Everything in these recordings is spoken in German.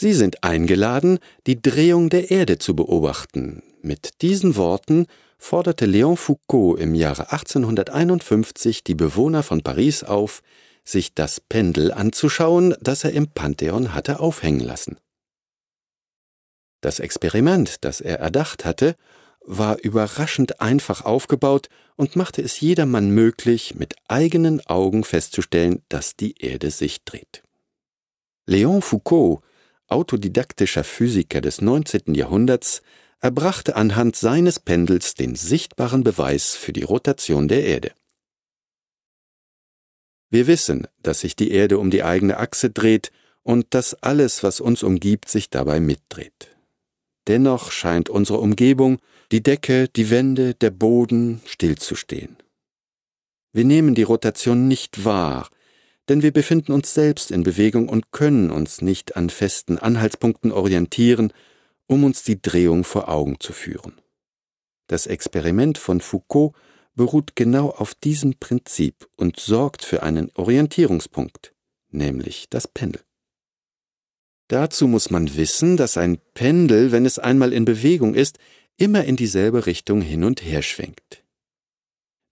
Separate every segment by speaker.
Speaker 1: Sie sind eingeladen, die Drehung der Erde zu beobachten. Mit diesen Worten forderte Léon Foucault im Jahre 1851 die Bewohner von Paris auf, sich das Pendel anzuschauen, das er im Pantheon hatte aufhängen lassen. Das Experiment, das er erdacht hatte, war überraschend einfach aufgebaut und machte es jedermann möglich, mit eigenen Augen festzustellen, dass die Erde sich dreht. Léon Foucault, autodidaktischer Physiker des 19. Jahrhunderts, erbrachte anhand seines Pendels den sichtbaren Beweis für die Rotation der Erde. Wir wissen, dass sich die Erde um die eigene Achse dreht und dass alles, was uns umgibt, sich dabei mitdreht. Dennoch scheint unsere Umgebung, die Decke, die Wände, der Boden stillzustehen. Wir nehmen die Rotation nicht wahr, denn wir befinden uns selbst in Bewegung und können uns nicht an festen Anhaltspunkten orientieren, um uns die Drehung vor Augen zu führen. Das Experiment von Foucault beruht genau auf diesem Prinzip und sorgt für einen Orientierungspunkt, nämlich das Pendel. Dazu muss man wissen, dass ein Pendel, wenn es einmal in Bewegung ist, immer in dieselbe Richtung hin und her schwenkt.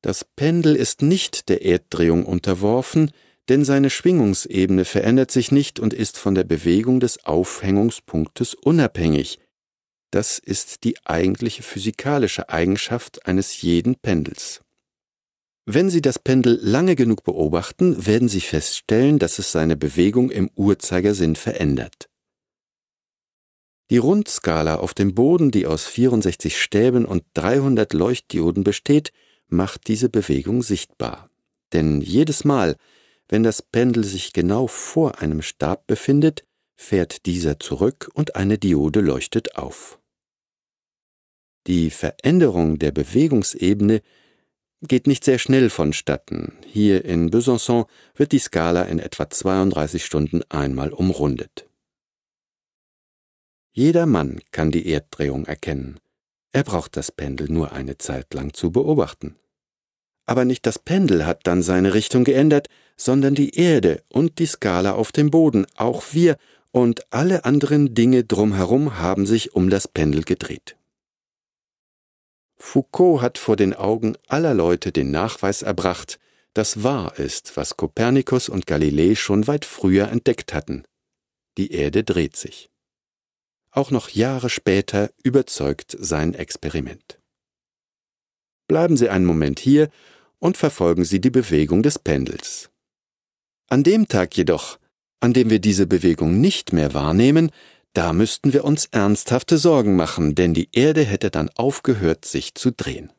Speaker 1: Das Pendel ist nicht der Erddrehung unterworfen, denn seine Schwingungsebene verändert sich nicht und ist von der Bewegung des Aufhängungspunktes unabhängig. Das ist die eigentliche physikalische Eigenschaft eines jeden Pendels. Wenn Sie das Pendel lange genug beobachten, werden Sie feststellen, dass es seine Bewegung im Uhrzeigersinn verändert. Die Rundskala auf dem Boden, die aus 64 Stäben und 300 Leuchtdioden besteht, macht diese Bewegung sichtbar. Denn jedes Mal, wenn das Pendel sich genau vor einem Stab befindet, fährt dieser zurück und eine Diode leuchtet auf. Die Veränderung der Bewegungsebene geht nicht sehr schnell vonstatten. Hier in Besançon wird die Skala in etwa 32 Stunden einmal umrundet. Jeder Mann kann die Erddrehung erkennen. Er braucht das Pendel nur eine Zeit lang zu beobachten. Aber nicht das Pendel hat dann seine Richtung geändert, sondern die Erde und die Skala auf dem Boden, auch wir und alle anderen Dinge drumherum haben sich um das Pendel gedreht. Foucault hat vor den Augen aller Leute den Nachweis erbracht, dass wahr ist, was Kopernikus und Galilei schon weit früher entdeckt hatten. Die Erde dreht sich. Auch noch Jahre später überzeugt sein Experiment. Bleiben Sie einen Moment hier und verfolgen Sie die Bewegung des Pendels. An dem Tag jedoch, an dem wir diese Bewegung nicht mehr wahrnehmen, da müssten wir uns ernsthafte Sorgen machen, denn die Erde hätte dann aufgehört, sich zu drehen.